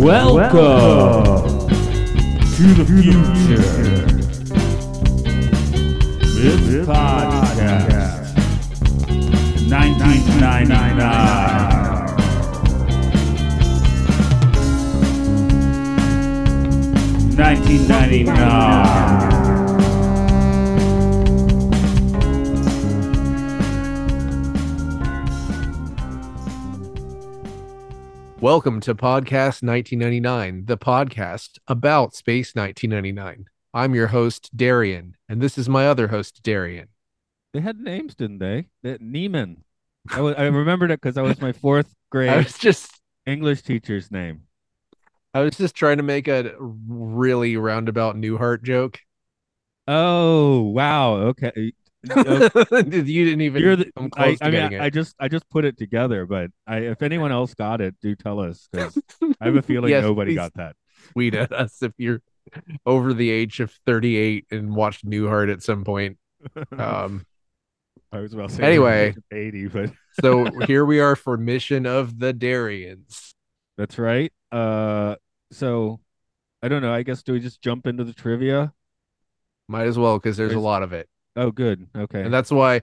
Welcome to the future. This podcast, 1999. 1999. Welcome to Podcast 1999, the podcast about Space 1999. I'm your host, Darian, and this is my other host, Darian. They had names, didn't they? That Neiman. I was, I remembered it because that was my fourth grade I was just English teacher's name. I was just trying to make a really roundabout Newhart joke. Oh wow. Okay. You didn't even You're the, come I, to I mean, getting I, I just I just put it together, but I if anyone else got it, do tell us because I have a feeling Yes, nobody got that. Tweet at us if you're over the age of 38 and watched Newhart at some point. Um, I was about to say anyway. eighty, but so here we are for Mission of the Darians. that's right. Uh, so I don't know. I guess do we just jump into the trivia? Might as well because there's a lot of it. Oh, good. Okay. and that's why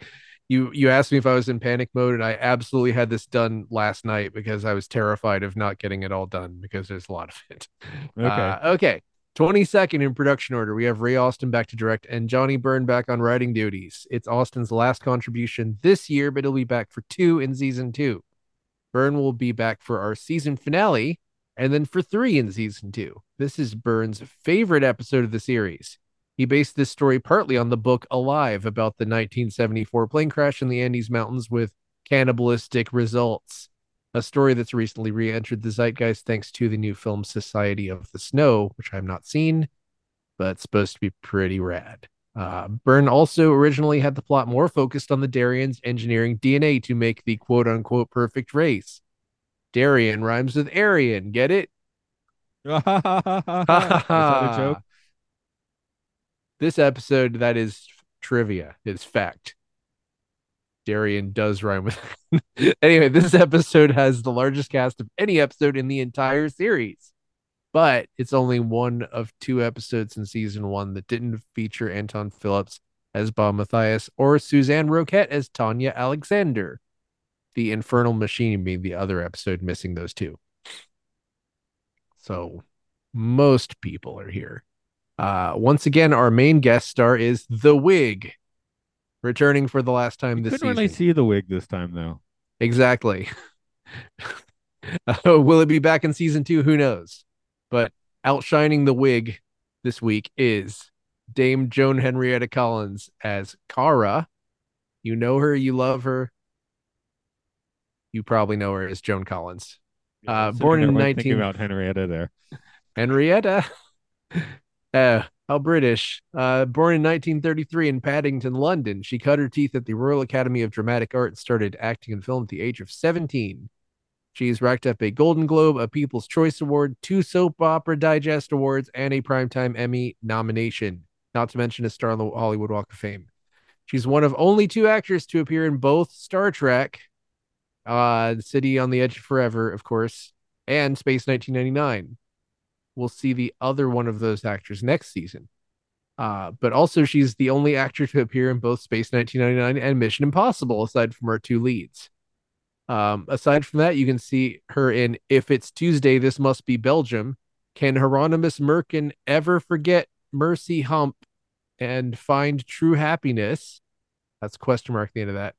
you you asked me if I was in panic mode, and I absolutely had this done last night because I was terrified of not getting it all done because there's a lot of it. okay. Uh, okay. 22nd in production order, we have Ray Austin back to direct and Johnny Byrne back on writing duties. It's Austin's last contribution this year, but he'll be back for two in season two. Byrne will be back for our season finale and then for three in season two. This is Byrne's favorite episode of the series. He based this story partly on the book Alive about the 1974 plane crash in the Andes Mountains with cannibalistic results. A story that's recently re entered the zeitgeist thanks to the new film Society of the Snow, which I've not seen, but supposed to be pretty rad. Uh, Byrne also originally had the plot more focused on the Darians engineering DNA to make the quote unquote perfect race. Darian rhymes with Aryan, get it? Is that a joke? This episode, that is trivia, is fact. Darian does rhyme with. anyway, this episode has the largest cast of any episode in the entire series, but it's only one of two episodes in season one that didn't feature Anton Phillips as Bob Matthias or Suzanne Roquette as Tanya Alexander. The Infernal Machine being the other episode missing those two. So most people are here. Uh, once again, our main guest star is The Wig, returning for the last time You this couldn't season. really see the wig this time though. Exactly. Uh, will it be back in season two? Who knows? But outshining the wig this week is Dame Joan Henrietta Collins as Kara. You know her, you love her. You probably know her as Joan Collins. Uh, I was sitting born in like, 19 thinking about Henrietta there. Henrietta. Uh, how British. Uh, born in 1933 in Paddington, London, she cut her teeth at the Royal Academy of Dramatic Art and started acting in film at the age of 17. She's racked up a Golden Globe, a People's Choice Award, two Soap Opera Digest Awards, and a Primetime Emmy nomination, not to mention a star on the Hollywood Walk of Fame. She's one of only two actors to appear in both Star Trek, uh, City on the Edge of Forever, of course, and Space 1999 we'll see the other one of those actors next season. Uh, but also, she's the only actor to appear in both Space 1999 and Mission Impossible, aside from her two leads. Um, aside from that, you can see her in If It's Tuesday, This Must Be Belgium. Can Hieronymus Merkin ever forget Mercy Hump and find true happiness? That's question mark at the end of that.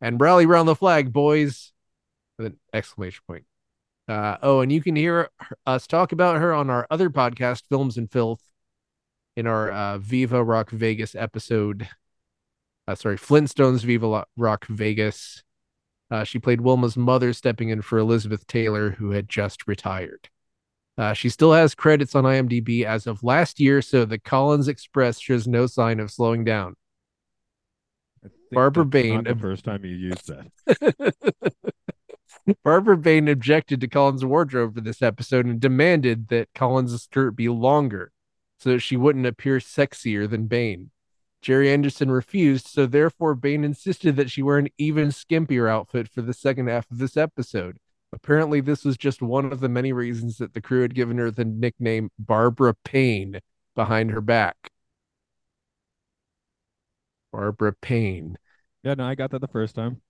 And rally round the flag, boys, with an exclamation point. Uh, oh, and you can hear us talk about her on our other podcast, Films and Filth, in our uh, Viva Rock Vegas episode. Uh, sorry, Flintstones Viva Rock Vegas. Uh, she played Wilma's mother, stepping in for Elizabeth Taylor, who had just retired. Uh, she still has credits on IMDb as of last year, so the Collins Express shows no sign of slowing down. Barbara Bain the first time you used that. Barbara Bain objected to Collins' wardrobe for this episode and demanded that Collins' skirt be longer so that she wouldn't appear sexier than Bain. Gerry Anderson refused, so therefore Bain insisted that she wear an even skimpier outfit for the second half of this episode. Apparently, this was just one of the many reasons that the crew had given her the nickname Barbara Payne behind her back. Barbara Payne. Yeah, no, I got that the first time.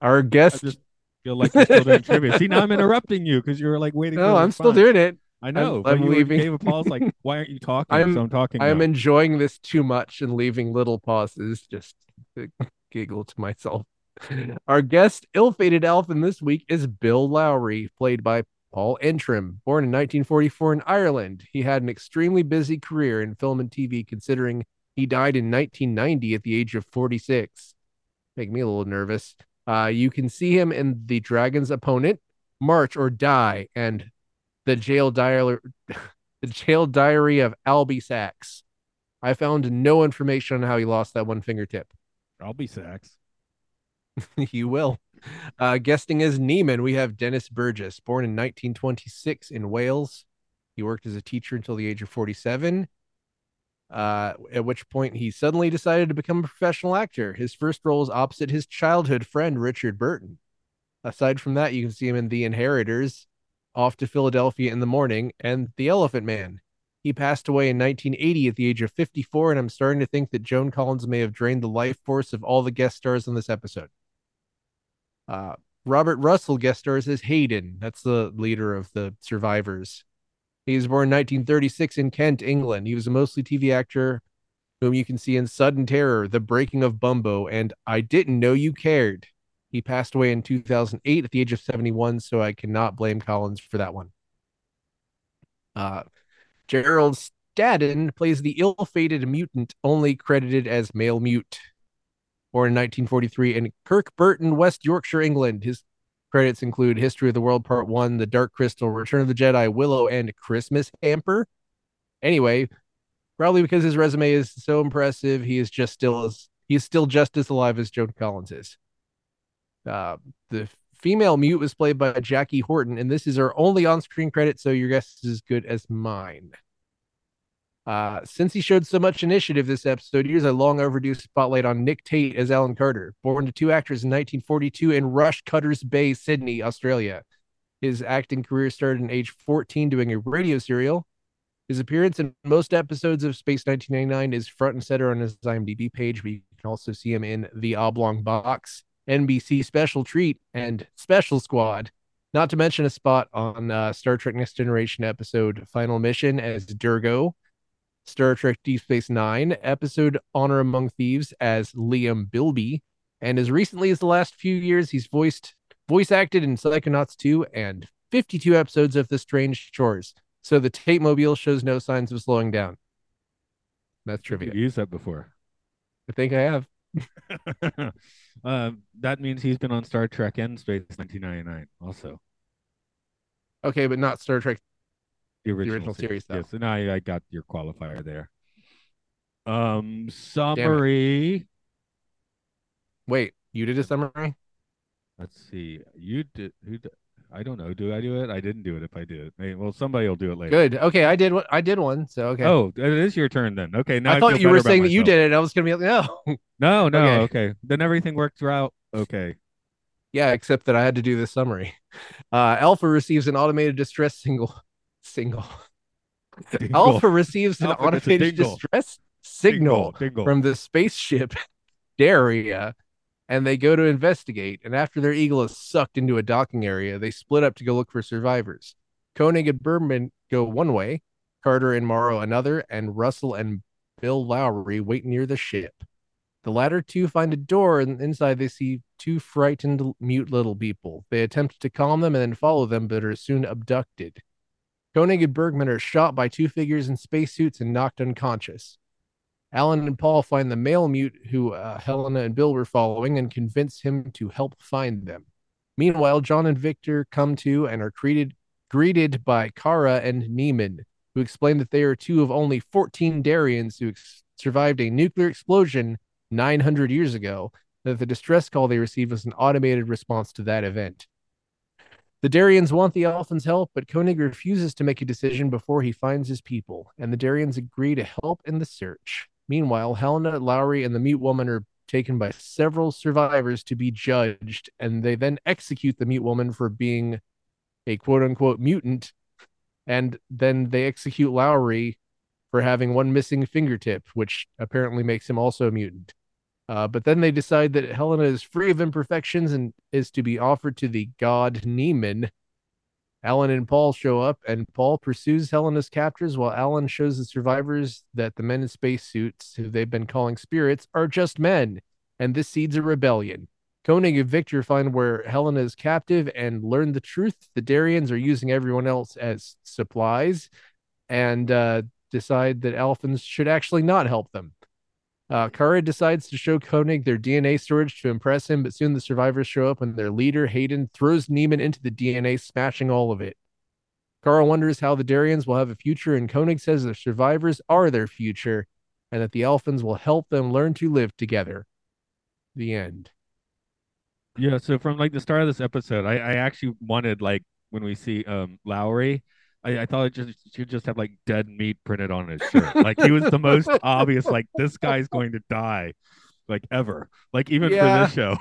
Our guest. just feel like you're still doing trivia. See, now I'm interrupting you because you were like waiting. No, I'm still doing it. I know. I'm you leaving. gave a pause like, why aren't you talking? I'm- so I'm talking. I am now. enjoying this too much and leaving little pauses just to giggle to myself. Our guest, ill-fated elf, Alphan this week, is Bill Lowry, played by Paul Antrim. Born in 1944 in Ireland, he had an extremely busy career in film and TV, considering he died in 1990 at the age of 46. Make me a little nervous. Uh, you can see him in The Dragon's Opponent, March or Die, and the Jail Diary, the Jail Diary of Albie Sachs. I found no information on how he lost that one fingertip. Be Sax. you will. Uh, guesting as Neiman, we have Dennis Burgess, born in 1926 in Wales. He worked as a teacher until the age of 47, uh, at which point he suddenly decided to become a professional actor. His first role was opposite his childhood friend, Richard Burton. Aside from that, you can see him in The Inheritors, Off to Philadelphia in the Morning, and The Elephant Man. He passed away in 1980 at the age of 54, and I'm starting to think that Joan Collins may have drained the life force of all the guest stars on this episode. Uh, Robert Russell guest stars as Hayden. That's the leader of the survivors. He was born in 1936 in Kent, England. He was a mostly TV actor whom you can see in Sudden Terror, The Breaking of Bumbo, and I Didn't Know You Cared. He passed away in 2008 at the age of 71, so I cannot blame Collins for that one. Uh, Gerald Stadden plays the ill-fated mutant, only credited as male mute. Born in 1943 in Kirkburton, West Yorkshire, England. His credits include History of the World Part 1, The Dark Crystal, Return of the Jedi, Willow, and Christmas Hamper. Anyway, probably because his resume is so impressive, he is just still as he is still just as alive as Joan Collins is. Uh, the female mute was played by Jackie Horton, and this is her only on-screen credit, so your guess is as good as mine. Uh, since he showed so much initiative this episode, here's a long overdue spotlight on Nick Tate as Alan Carter, born to two actors in 1942 in Rushcutters Bay, Sydney, Australia. His acting career started in age 14 doing a radio serial. His appearance in most episodes of Space 1999 is front and center on his IMDb page, but you can also see him in The Oblong Box, NBC Special Treat, and Special Squad. Not to mention a spot on uh, Star Trek Next Generation episode Final Mission as Dirgo, Star Trek Deep Space Nine episode Honor Among Thieves as Liam Bilby, and as recently as the last few years, he's voiced voice acted in Psychonauts 2 and 52 episodes of The Strange Shores. So the Tate Mobile shows no signs of slowing down. That's trivia. You've used that before. I think I have. uh, that means he's been on Star Trek and Space 1999 also. Okay, but not Star Trek. The original, original series, though. Yes, and I, I got your qualifier there. Um, summary. Wait, you did a summary? Let's see. You did. Who? Did, I don't know. Do I do it? I didn't do it. If I did it, well, somebody will do it later. Good. Okay, I did what I did one. So okay. Oh, it is your turn then. Okay, now I, I thought you were saying that you did it. I was gonna be like, no. No, no. Okay. Okay. Then everything worked out. Okay. Yeah, except that I had to do this summary. Uh, Alpha receives an automated distress single. Single. Dingle. Alpha receives an Alpha automated distress signal Dingle, dingle. from the spaceship Daria, and they go to investigate. And after their eagle is sucked into a docking area, they split up to go look for survivors. Koenig and Bergman go one way, Carter and Morrow another, and Russell and Bill Lowry wait near the ship. The latter two find a door, and inside they see two frightened mute little people. They attempt to calm them and then follow them, but are soon abducted. Koenig and Bergman are shot by two figures in spacesuits and knocked unconscious. Alan and Paul find the male mute who uh, Helena and Bill were following and convince him to help find them. Meanwhile, John and Victor come to and are greeted greeted by Kara and Neiman, who explain that they are two of only 14 Darians who ex- survived a nuclear explosion 900 years ago. That the distress call they received was an automated response to that event. The Darians want the Alphans' help, but Koenig refuses to make a decision before he finds his people, and the Darians agree to help in the search. Meanwhile, Helena, Lowry, and the mute woman are taken by several survivors to be judged, and they then execute the mute woman for being a quote unquote mutant. And then they execute Lowry for having one missing fingertip, which apparently makes him also a mutant. Uh, but then they decide that Helena is free of imperfections and is to be offered to the god Neiman. Alan and Paul show up, and Paul pursues Helena's captors while Alan shows the survivors that the men in spacesuits, who they've been calling spirits, are just men, and this seeds a rebellion. Koenig and Victor find where Helena is captive and learn the truth. The Darians are using everyone else as supplies and uh, decide that Alphans should actually not help them. Uh, Kara decides to show Koenig their DNA storage to impress him, but soon the survivors show up and their leader, Hayden, throws Neiman into the DNA, smashing all of it. Kara wonders how the Darians will have a future, and Koenig says the survivors are their future and that the Alphans will help them learn to live together. The end. Yeah, so from like the start of this episode, I, I actually wanted like when we see um Lowry, I, I thought it just should just have like dead meat printed on his shirt. like he was the most obvious, like this guy's going to die, like ever. Like even Yeah. for this show.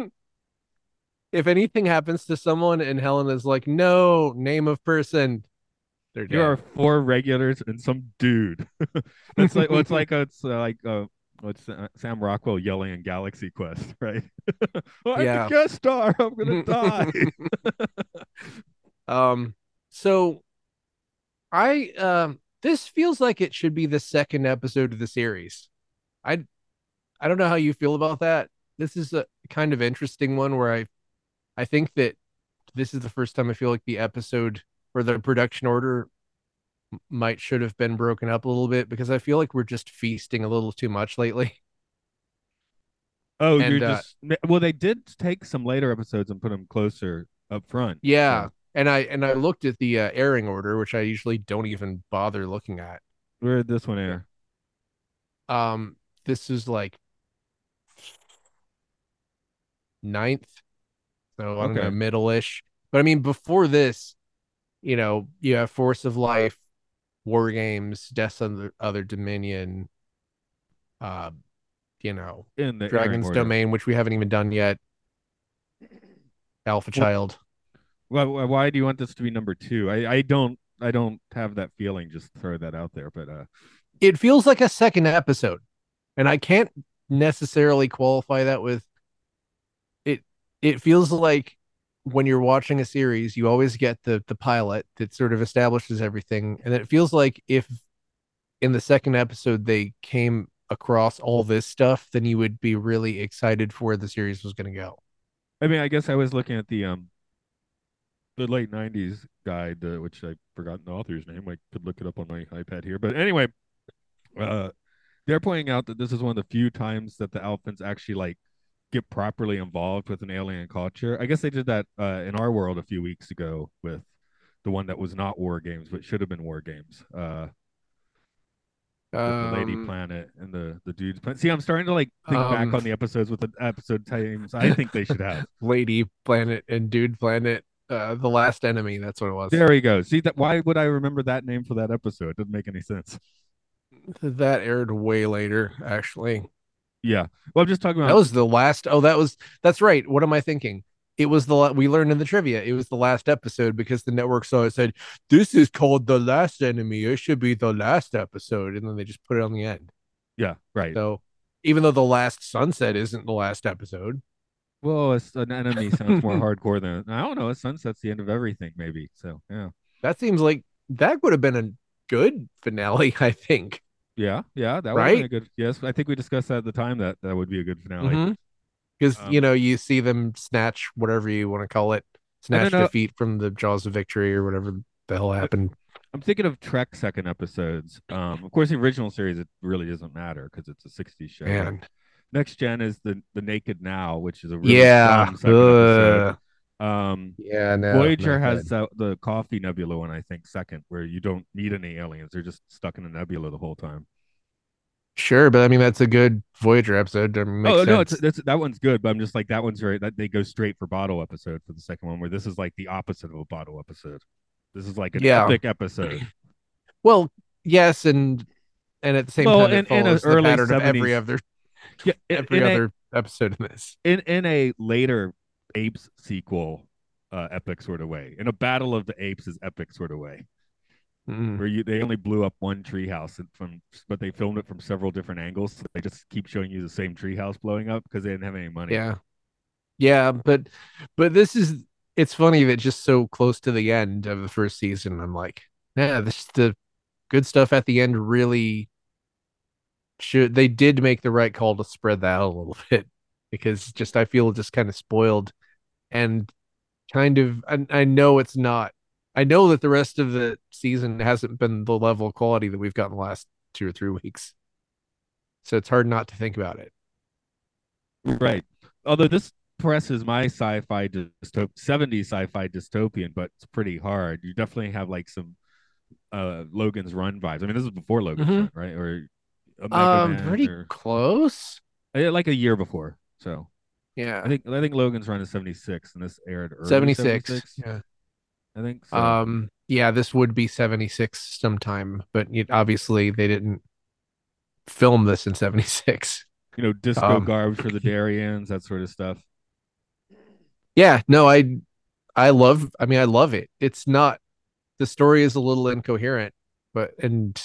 if anything happens to someone and Helena's like, no, name of person, they're dead. There are four regulars and some dude. it's like well, it's like uh, it's uh, like uh what's uh, Sam Rockwell yelling in Galaxy Quest, right? oh, I'm Yeah. the guest star. I'm gonna die. um, so I um this feels like it should be the second episode of the series. I I don't know how you feel about that. This is a kind of interesting one where I I think that this is the first time I feel like the episode or the production order might should have been broken up a little bit because I feel like we're just feasting a little too much lately. oh, And, you're uh, just well. They did take some later episodes and put them closer up front. Yeah. so And I and I looked at the uh, airing order, which I usually don't even bother looking at. where did this one air? Um, this is like ninth, so I don't know, middle-ish. But I mean, before this, you know, you have Force of Life, War Games, Deaths the Other Dominion, uh, you know, In the airing Dragon's order. Domain, which we haven't even done yet. Alpha Well- Child. Why, why why do you want this to be number two? I, I don't I don't have that feeling. Just throw that out there. But uh, it feels like a second episode and i can't necessarily qualify that with it it feels like when you're watching a series you always get the the pilot that sort of establishes everything and it feels like if in the second episode they came across all this stuff then you would be really excited for where the series was going to go I mean, I guess I was looking at the um the late '90s guide, uh, which I've forgotten the author's name. I could look it up on my iPad here. But anyway, uh, they're pointing out that this is one of the few times that the Alphans actually like get properly involved with an alien culture. I guess they did that uh, in our world a few weeks ago with the one that was not War Games, but should have been War Games. Uh, the Lady Um, Planet and the the dudes. Planet. See, I'm starting to like think Um, back on the episodes with the episode times. I think they should have. lady planet and dude planet uh the last enemy that's what it was There we go. See that? Why would I remember that name for that episode? It doesn't make any sense. that aired way later actually Yeah. Well, I'm just talking about. That was the last. Oh, that was that's right. What am I thinking? It was the la- we learned in the trivia. It was the last episode because the network saw it said this is called the last enemy. It should be the last episode, and then they just put it on the end. yeah. Right. So even though the last sunset isn't the last episode, well, an enemy sounds more hardcore than I don't know. A sunset's the end of everything, maybe. So yeah. that seems like that would have been a good finale. I think. Yeah. Yeah. That would have been a good. Yes, I think we discussed that at the time. That that would be a good finale. Because Um, you know you see them snatch whatever you want to call it, snatch defeat from the jaws of victory or whatever the hell happened. I'm thinking of Trek second episodes. Um, of course, the original series it really doesn't matter because it's a '60s show. Man, Next gen is the the Naked Now, which is a really yeah, dumb second episode. Um, yeah. No, Voyager has the, the coffee nebula one, I think, second, where you don't need any aliens; they're just stuck in a nebula the whole time. Sure, but I mean that's a good Voyager episode. Oh no, sense. it's, that's, that one's good, but I'm just like that one's right. that they go straight for bottle episode for the second one, where this is like the opposite of a bottle episode. This is like an Yeah. epic episode. Well, yes, and and at the same Well, time, it in- in a follows the early pattern of every other Yeah, in, every in a- other episode in this. in in a later apes sequel uh epic sort of way in a battle of the apes is epic sort of way Mm. where you they only blew up one treehouse from but they filmed it from several different angles so they just keep showing you the same treehouse blowing up because they didn't have any money Yeah. Yeah, but but this is it's funny that just so close to the end of the first season, I'm like, yeah, this the good stuff at the end really should they did make the right call to spread that out a little bit because just I feel just kind of spoiled and kind of I, I know it's not I know that the rest of the season hasn't been the level of quality that we've gotten the last two or three weeks. So it's hard not to think about it. right although this presses my sci-fi dystop 70s sci-fi dystopian but it's pretty hard you definitely have like some uh logan's run vibes i mean this is before logan's Mhm. run right or Um pretty or- close. uh, like a year before so Yeah. I think I think Logan's run is 76 and this aired early 76. 76, Yeah. I think so. Um yeah, this would be 76 sometime, but it, obviously they didn't film this in 76. you know, disco um, garbs for the Darians, that sort of stuff. Yeah, no, I I love I mean I love it. It's not the story is a little incoherent, but and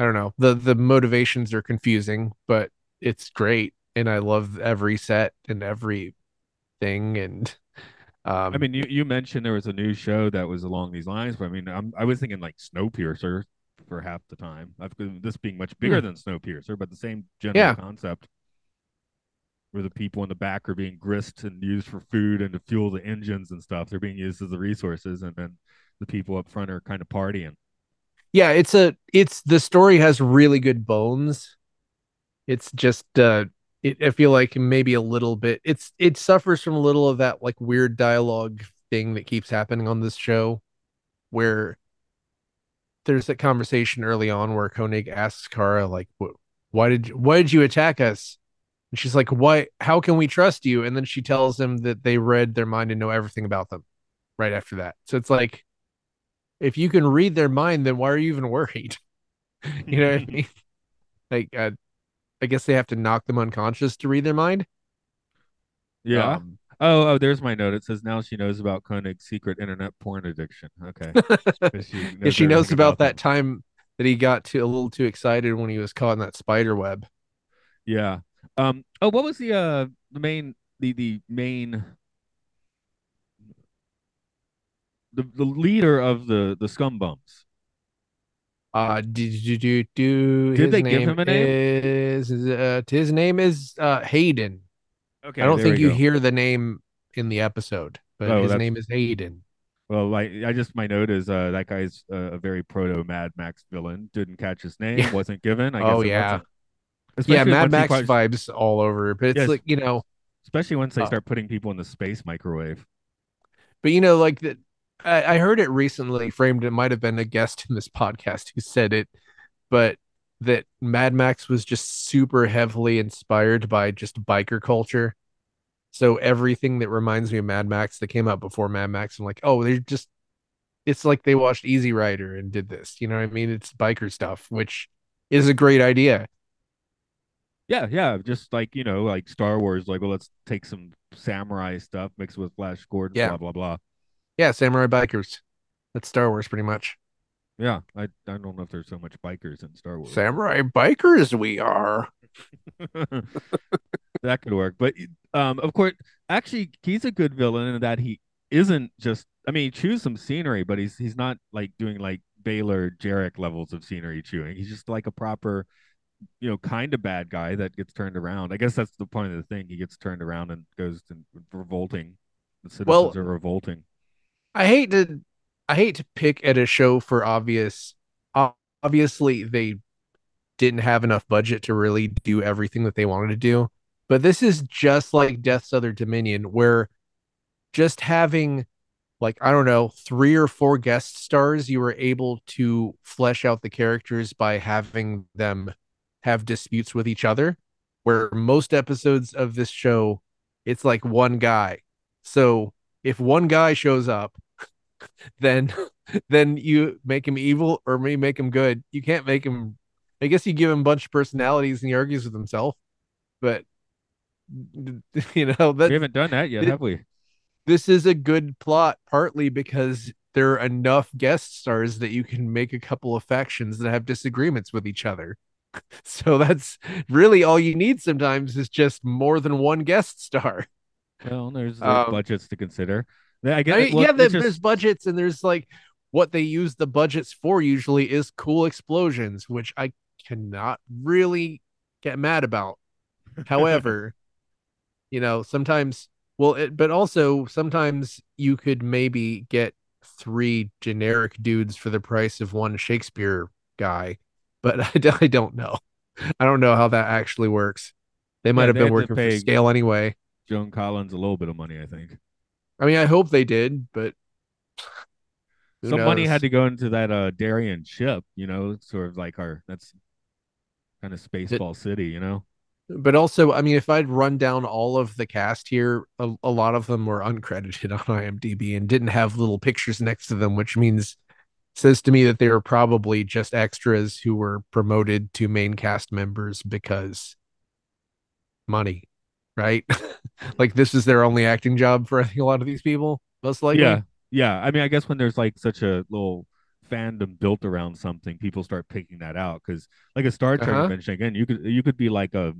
I don't know. The the motivations are confusing, but it's great and I love every set and every thing and um I mean, you, you mentioned there was a new show that was along these lines, but I mean, I'm, I was thinking like Snowpiercer for half the time. I've, this being much bigger than Snowpiercer, but the same general Hmm. Yeah. concept, where the people in the back are being grist and used for food and to fuel the engines and stuff. They're being used as the resources, and then the people up front are kind of partying. Yeah it's a it's the story has really good bones. It's just uh it, i feel like maybe a little bit it's it suffers from a little of that like weird dialogue thing that keeps happening on this show where there's that conversation early on where koenig asks kara like why did you, why did you attack us? And she's like why how can we trust you? And then she tells him that they read their mind and know everything about them right after that. So it's like if you can read their mind, then why are you even worried? you know what I mean? Like, uh, I guess they have to knock them unconscious to read their mind. Yeah. Um, oh, oh, there's my note. It says now she knows about Koenig's secret internet porn addiction. Okay. she knows she knows everything about that time that he got too a little too excited when he was caught in that spider web. Yeah. Um. Oh, what was the uh the main the the main the the leader of the the scum bums? Uh, do do do do. Did his they give him a name? Is uh, his name is uh Hayden. Okay. I don't think you go. hear the name in the episode, but Oh, his name is Hayden. Well, like I just my note is uh that guy's uh, a very proto Mad Max villain. Didn't catch his name. Yeah. Wasn't given. I guess Oh yeah, yeah. Mad Max quite- vibes all over, but it's Yes. like you know. Especially once they Uh, start putting people in the space microwave. But you know, like that, I, I heard it recently framed. It might have been a guest in this podcast who said it, but that Mad Max was just super heavily inspired by just biker culture. So everything that reminds me of Mad Max that came out before Mad Max, I'm like, oh, they're just. It's like they watched Easy Rider and did this. You know what I mean? It's biker stuff, which is a great idea. Yeah, yeah, just like you know, like Star Wars. Like, well, let's take some samurai stuff, mix it with Flash Gordon, Yeah. blah blah blah. Yeah, samurai bikers. That's Star Wars, pretty much. Yeah, I I don't know if there's so much bikers in Star Wars. Samurai bikers, we are. that could work, but um, of course, actually, he's a good villain in that he isn't just. I mean, he chews some scenery, but he's he's not like doing like Baylor Jarek levels of scenery chewing. He's just like a proper, you know, kind of bad guy that gets turned around. I guess that's the point of the thing. He gets turned around and goes to revolting. The citizens Well, are revolting. I hate to I hate to pick at a show for obvious obviously they didn't have enough budget to really do everything that they wanted to do. But this is just like Death's Other Dominion where just having like I don't know, 3 or 4 guest stars you were able to flesh out the characters by having them have disputes with each other where most episodes of this show it's like one guy. So if one guy shows up then then you make him evil or maybe make him good. You can't make him I guess you give him a bunch of personalities and he argues with himself, but you know We haven't done that yet, have we? this is a good plot partly because there are enough guest stars that you can make a couple of factions that have disagreements with each other. So that's really all you need sometimes is just more than one guest star. Well, there's, there's Um, budgets to consider. Yeah, I guess. I mean, well, yeah, it's there- just- there's budgets and there's like what they use the budgets for usually is cool explosions, which I cannot really get mad about. However, you know, sometimes, well, it, but also sometimes you could maybe get three generic dudes for the price of one Shakespeare guy, but I, I don't know. I don't know how that actually works. They might Yeah, have been working for scale anyway. Joan Collins a little bit of money, I think. I mean, I hope they did, but Some money had to go into that uh Darian ship, you know, sort of like our that's kind of Spaceball City, you know. But also, I mean, if I'd run down all of the cast here, a, a lot of them were uncredited on IMDb and didn't have little pictures next to them, which means says to me that they were probably just extras who were promoted to main cast members because money, right? like this is their only acting job for I think a lot of these people, most likely. Yeah. Yeah. I mean, I guess when there's like such a little fandom built around something, people start picking that out because like a Star Trek Uh-huh. convention again, you could you could be like a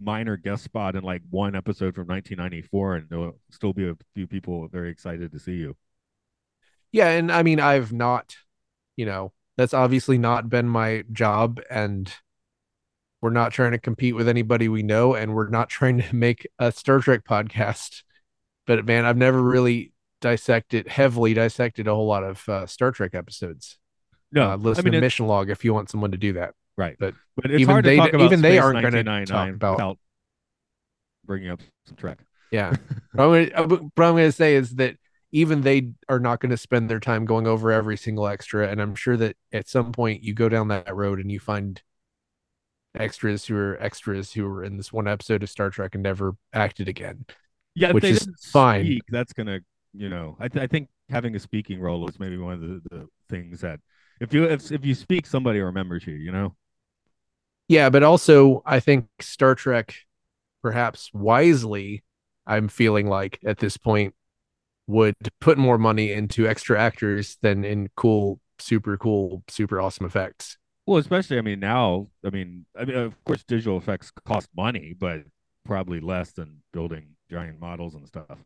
minor guest spot in like one episode from 1994 and there'll still be a few people very excited to see you. Yeah, and I mean, I've not, you know, that's obviously not been my job, and we're not trying to compete with anybody we know, and we're not trying to make a Star Trek podcast. But man, I've never really dissected heavily dissected a whole lot of uh, Star Trek episodes. No, uh, listen I mean, to Mission Log if you want someone to do that. right. but but it's even hard they- to even they aren't gonna 1999 talk about- without bringing up some Trek. Yeah, but I'm gonna, uh, what I'm going to say is that even they are not going to spend their time going over every single extra, and I'm sure that at some point you go down that road and you find extras who are extras who were in this one episode of Star Trek and never acted again. Yeah, which they is fine. Speak, that's gonna, you know, I, th- I think having a speaking role is maybe one of the, the things that if you if, if you speak, somebody remembers you. You know, Yeah, but also I think Star Trek, perhaps wisely, I'm feeling like at this point would put more money into extra actors than in cool, super cool, super awesome effects. Well, especially I mean now, I mean, I mean, of course, digital effects cost money, but probably less than building giant models and stuff.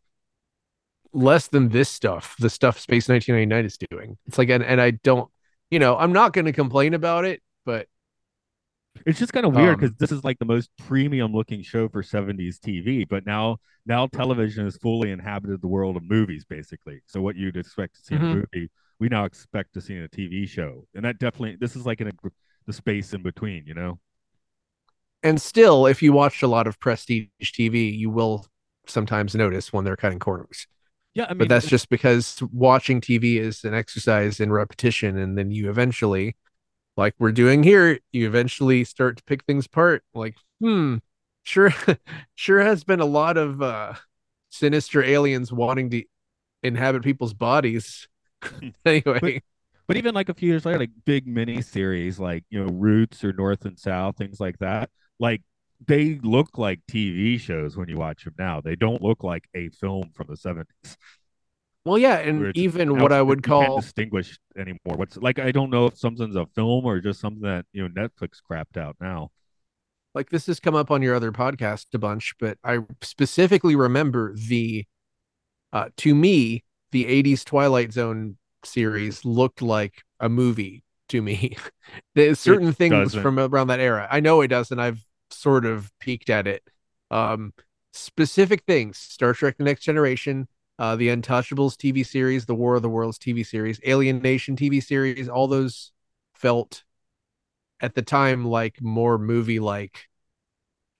less than this stuff, the stuff Space 1999 is doing. It's like, and, and I don't, you know, I'm not going to complain about it, but It's just kind of weird Um, because this is like the most premium looking show for 70s TV, but now now television has fully inhabited the world of movies, basically. So what you'd expect to see in Mhm. a movie, we now expect to see in a TV show, and that definitely this is like in a, the space in between, you know. and still, if you watch a lot of prestige TV, you will sometimes notice when they're cutting corners. Yeah, I mean, But that's just because watching TV is an exercise in repetition, and then you eventually, like we're doing here, you eventually start to pick things apart. Like, hmm, sure, sure has been a lot of uh, sinister aliens wanting to inhabit people's bodies. anyway. But even like a few years later, like big mini series like, you know, Roots or North and South, things like that, like they look like TV shows when you watch them now. They don't look like a film from the 70s. Well, yeah, and even what I would call distinguish anymore. What's like I don't know if something's a film or just something that, you know, Netflix crapped out now. like this has come up on your other podcast a bunch, but I specifically remember the uh to me, the 80s Twilight Zone series looked like a movie to me. There's certain things doesn't. from around that era. I know it doesn't. I've sort of peeked at it. Um specific things, Star Trek The Next Generation, uh the Untouchables TV series, the War of the Worlds TV series, Alien Nation TV series, all those felt at the time like more movie like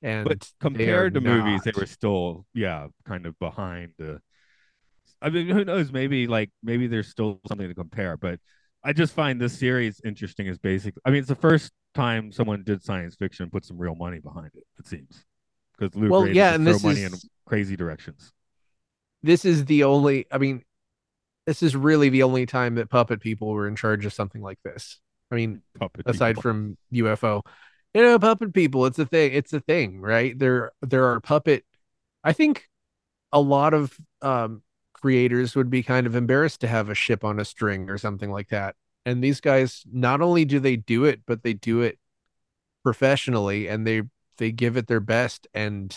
and But compared are to movies, they were still, yeah, kind of behind the. I mean, who knows? Maybe like maybe there's still something to compare, but I just find this series interesting. Is basically, I mean, it's the first time someone did science fiction and put some real money behind it. It seems because Luke Well, yeah, and throw this money in is- crazy directions. this is the only I mean this is really the only time that puppet people were in charge of something like this. I mean, Puppet aside people. from UFO. You know, puppet people, it's a thing. It's a thing, right? There there are puppet I think a lot of um creators would be kind of embarrassed to have a ship on a string or something like that. And these guys not only do they do it, but they do it professionally and they they give it their best and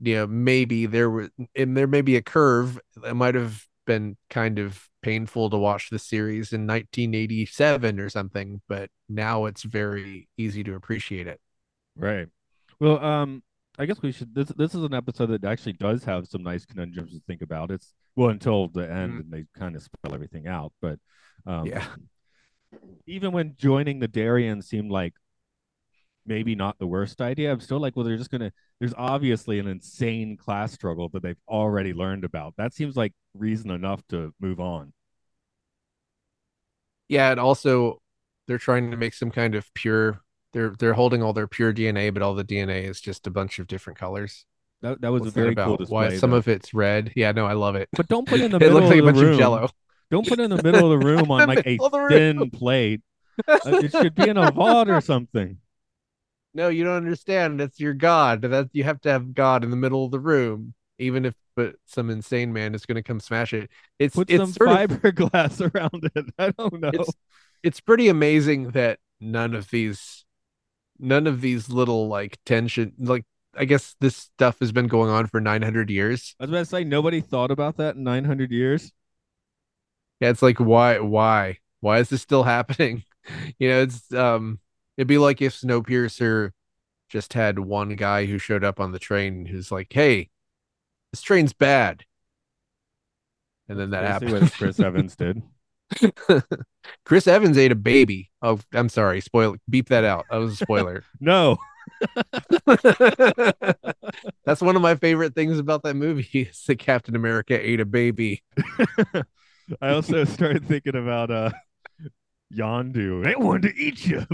you know, maybe there was and there may be a curve that might have been kind of painful to watch the series in 1987 or something, but now it's very easy to appreciate it. Right. Well, um, I guess we should. This this is an episode that actually does have some nice conundrums to think about. It's well until the end, Mhm. and they kind of spell everything out. But um, Yeah. even when joining the Darian seemed like maybe not the worst idea, I'm still like, well, they're just gonna. There's obviously an insane class struggle that they've already learned about. That seems like reason enough to move on. Yeah, and also they're trying to make some kind of pure they're they're holding all their pure DNA, but all the DNA is just a bunch of different colors. That that was What's a very cool about? display. Why some of it's red. Yeah, no, I love it. but don't put it in the it middle looks like of the bunch room. of jello. Don't put it in the middle of the room on like a Middle of the room. thin plate. Uh, it should be in a vault or something. No, you don't understand. That's your God. That you have to have God in the middle of the room, even if but some insane man is going to come smash it. It's Put it's some sort of fiberglass around it. I don't know. it's it's pretty amazing that none of these none of these little like tension like I guess this stuff has been going on for 900 years. I was about to say nobody thought about that in 900 years. Yeah, it's like why why why is this still happening? You know, it's um it'd be like if Snowpiercer just had one guy who showed up on the train who's like, "Hey, this train's bad." And then that happened. what Chris Evans did. Chris Evans ate a baby. Oh, I'm sorry. Spoil beep that out. That was a spoiler. No, That's one of my favorite things about that movie is that Captain America ate a baby. I also started thinking about uh Yondu. They wanted to eat you,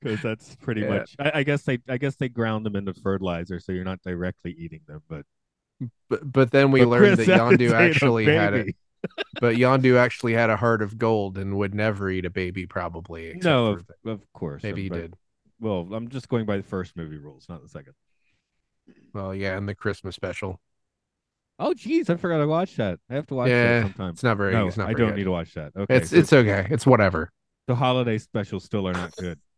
because that's pretty Yeah. much. I, I guess they, I guess they ground them into fertilizer, so you're not directly eating them. But but but then we but learned Chris that Yondu ate a actually had it. But Yondu actually had a heart of gold and would never eat a baby, probably. No, of, the- of course. maybe uh, he did. Well, I'm just going by the first movie rules, not the second. Well, yeah, and the Christmas special. Oh, geez, I forgot I watched that. I have to watch yeah, that sometime. it's not very. no, it's not I don't good. need to watch that. Okay, It's so it's okay. It's whatever. the holiday specials still are not good.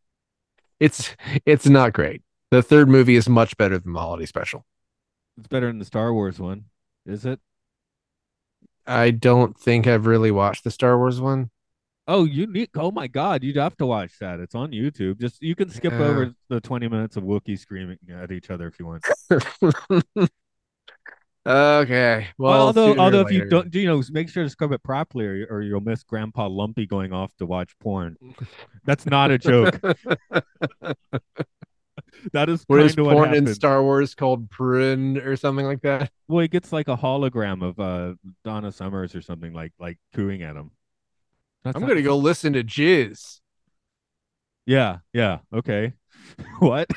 It's it's not great. The third movie is much better than the holiday special. It's better than the Star Wars one, is it? I don't think I've really watched the Star Wars one. Oh, you need. Oh my God, you'd have to watch that. It's on YouTube. Just you can skip Yeah. over the 20 minutes of Wookiee screaming at each other if you want. okay. Well, Well, although, although if you don't, you know, make sure to scrub it properly, or, or you'll miss Grandpa Lumpy going off to watch porn. That's not a joke. that is what kind what porn in. Star Wars called Prin or something like that? well, he gets like a hologram of uh Donna Summers or something like like cooing at him. That's I'm not- gonna go listen to Jizz. Yeah, yeah, okay. what?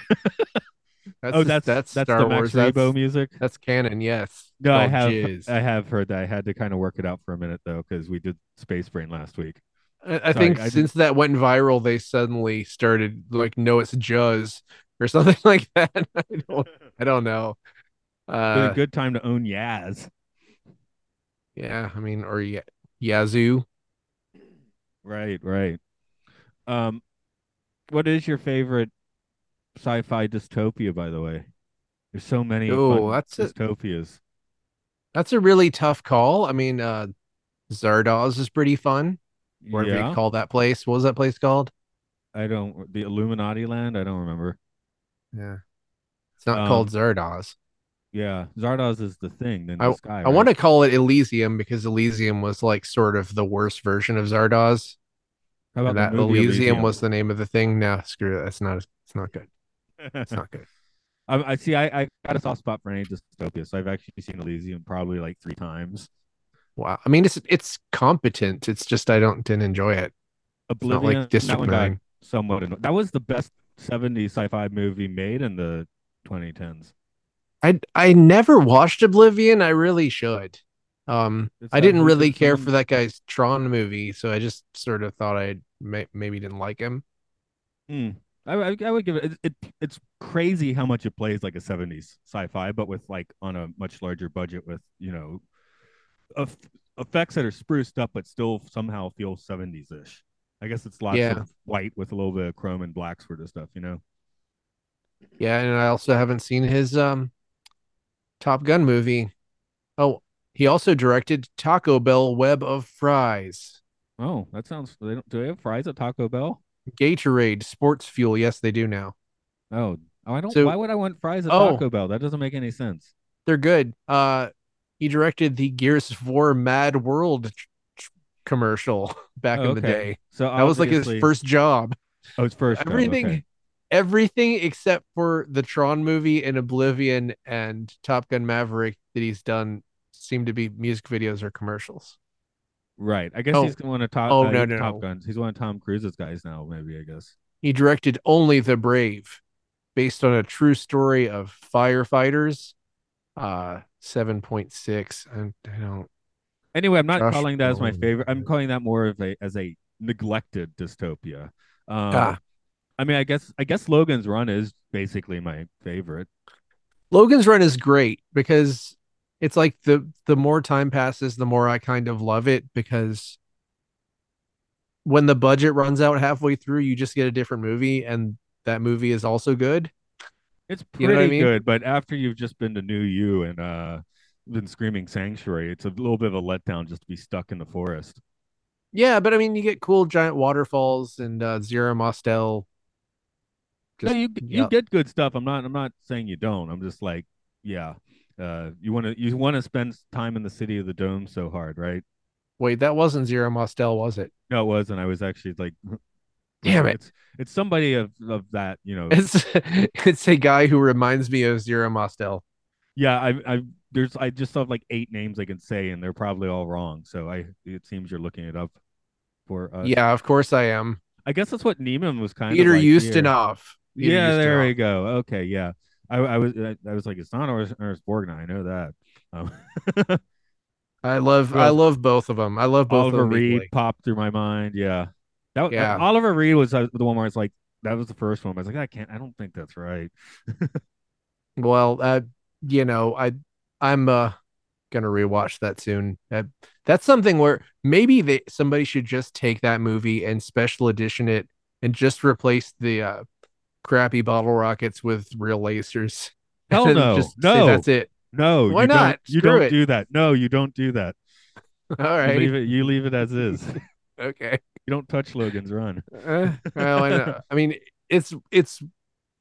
That's oh, that's that's that's Star the Max Wars. Rebo That's, music. that's canon. Yes. No, I have. I have heard that. I had to kind of work it out for a minute though, because we did Space Brain last week. I, I Sorry, think I since that went viral, they suddenly started like, no, it's Juzz or something like that. I don't, I don't know. Uh, a good time to own Yaz. yeah, I mean, or yeah, Yazoo. Right, right. Um, what is your favorite sci-fi dystopia? By the way, there's so many Oh, that's a- dystopias. That's a really tough call. I mean, uh, Zardoz is pretty fun. Whatever yeah, you call that place. What was that place called? I don't. The Illuminati land. I don't remember. Yeah, it's not Um, called Zardoz. Yeah, Zardoz is the thing. Then I- the sky. I want to call it Elysium because Elysium was like sort of the worst version of Zardoz. How about And that movie Elysium was the name of the thing. No, screw it. That's not. It's not good. It's not good. I, I see. I, I got a soft spot for any dystopia, so I've actually seen Elysium probably like three times. Wow. I mean, it's it's competent. It's just I don't didn't enjoy it. It's not like District that one got Nine. somewhat. That was the best '70s sci-fi movie made in the 2010s. I I never watched Oblivion. I really should. Um, It's I didn't really care for that guy's Tron movie, so I just sort of thought I may- maybe didn't like him. Hmm. I, I I would give it, it it it's crazy how much it plays like a 70s sci-fi but with like on a much larger budget with you know eff- effects that are spruced up but still somehow feel 70s ish I guess it's lots Yeah. of white with a little bit of chrome and black sort of stuff you know Yeah, and I also haven't seen his um Top Gun movie. Oh, he also directed Taco Bell Web of Fries. oh that sounds they don't do they have fries at Taco Bell Gatorade Sports Fuel. Yes, they do now. oh oh I don't So- why would I want fries at Oh. Taco Bell that doesn't make any sense They're good. Uh he directed the Gears of War Mad World commercial back Oh, in the day. so That was like his first job. oh his first job, everything okay. everything except for the Tron movie and Oblivion and Top Gun Maverick that he's done seem to be music videos or commercials. right I guess Oh. he's one of Top Oh, uh, no, no, Top no. Guns he's one of Tom Cruise's guys now maybe I guess He directed Only the Brave, based on a true story of firefighters. Uh 7.6. And I don't Anyway, I'm not Josh calling that as my favorite. I'm calling that more of a as a neglected dystopia. Um, Ah. I mean, I guess I guess Logan's Run is basically my favorite. Logan's Run is great because it's like the the more time passes, the more I kind of love it because when the budget runs out halfway through, you just get a different movie and that movie is also good. It's You pretty know I mean? good, but after you've just been to New You and uh been screaming Sanctuary, it's a little bit of a letdown just to be stuck in the forest. Yeah, but I mean you get cool giant waterfalls and uh Zero Mostel. No, Just- you you yeah. get good stuff. I'm not I'm not saying you don't. I'm just like, yeah. Uh you want to you want to spend time in the city of the dome so hard, right? Wait, that wasn't Zero Mostel, was it? No, it was, and I was actually like, Damn it. It's it's somebody of of that, you know. It's it's a guy who reminds me of Zero Mostel. Yeah, I I there's I just have like eight names I can say, and they're probably all wrong. So I it seems you're looking it up for us. yeah, of course I am. I guess that's what Neman was kind Peter of like. Ustinov. Peter Yeah, there Ustinov. we go. Okay, yeah. I I was I, I was like it's not Ernest, Borgnine. I know that. Um, I love I love both of them. I love both Oliver of them Reed equally. popped through my mind. Yeah, that Yeah. Oliver Reed was uh, the one where it's like that was the first one. I was like, I can't. I don't think that's right. Well, uh, you know, I I'm uh gonna rewatch that soon. Uh, that's something where maybe they somebody should just take that movie and special edition it and just replace the uh crappy bottle rockets with real lasers. Hell no, just no. that's it. No, Why you not? Don't, you Screw don't it. do that. No, you don't do that. All You leave it. You leave it as is. Okay. you don't touch Logan's Run. Uh, well, I, know. I mean, it's it's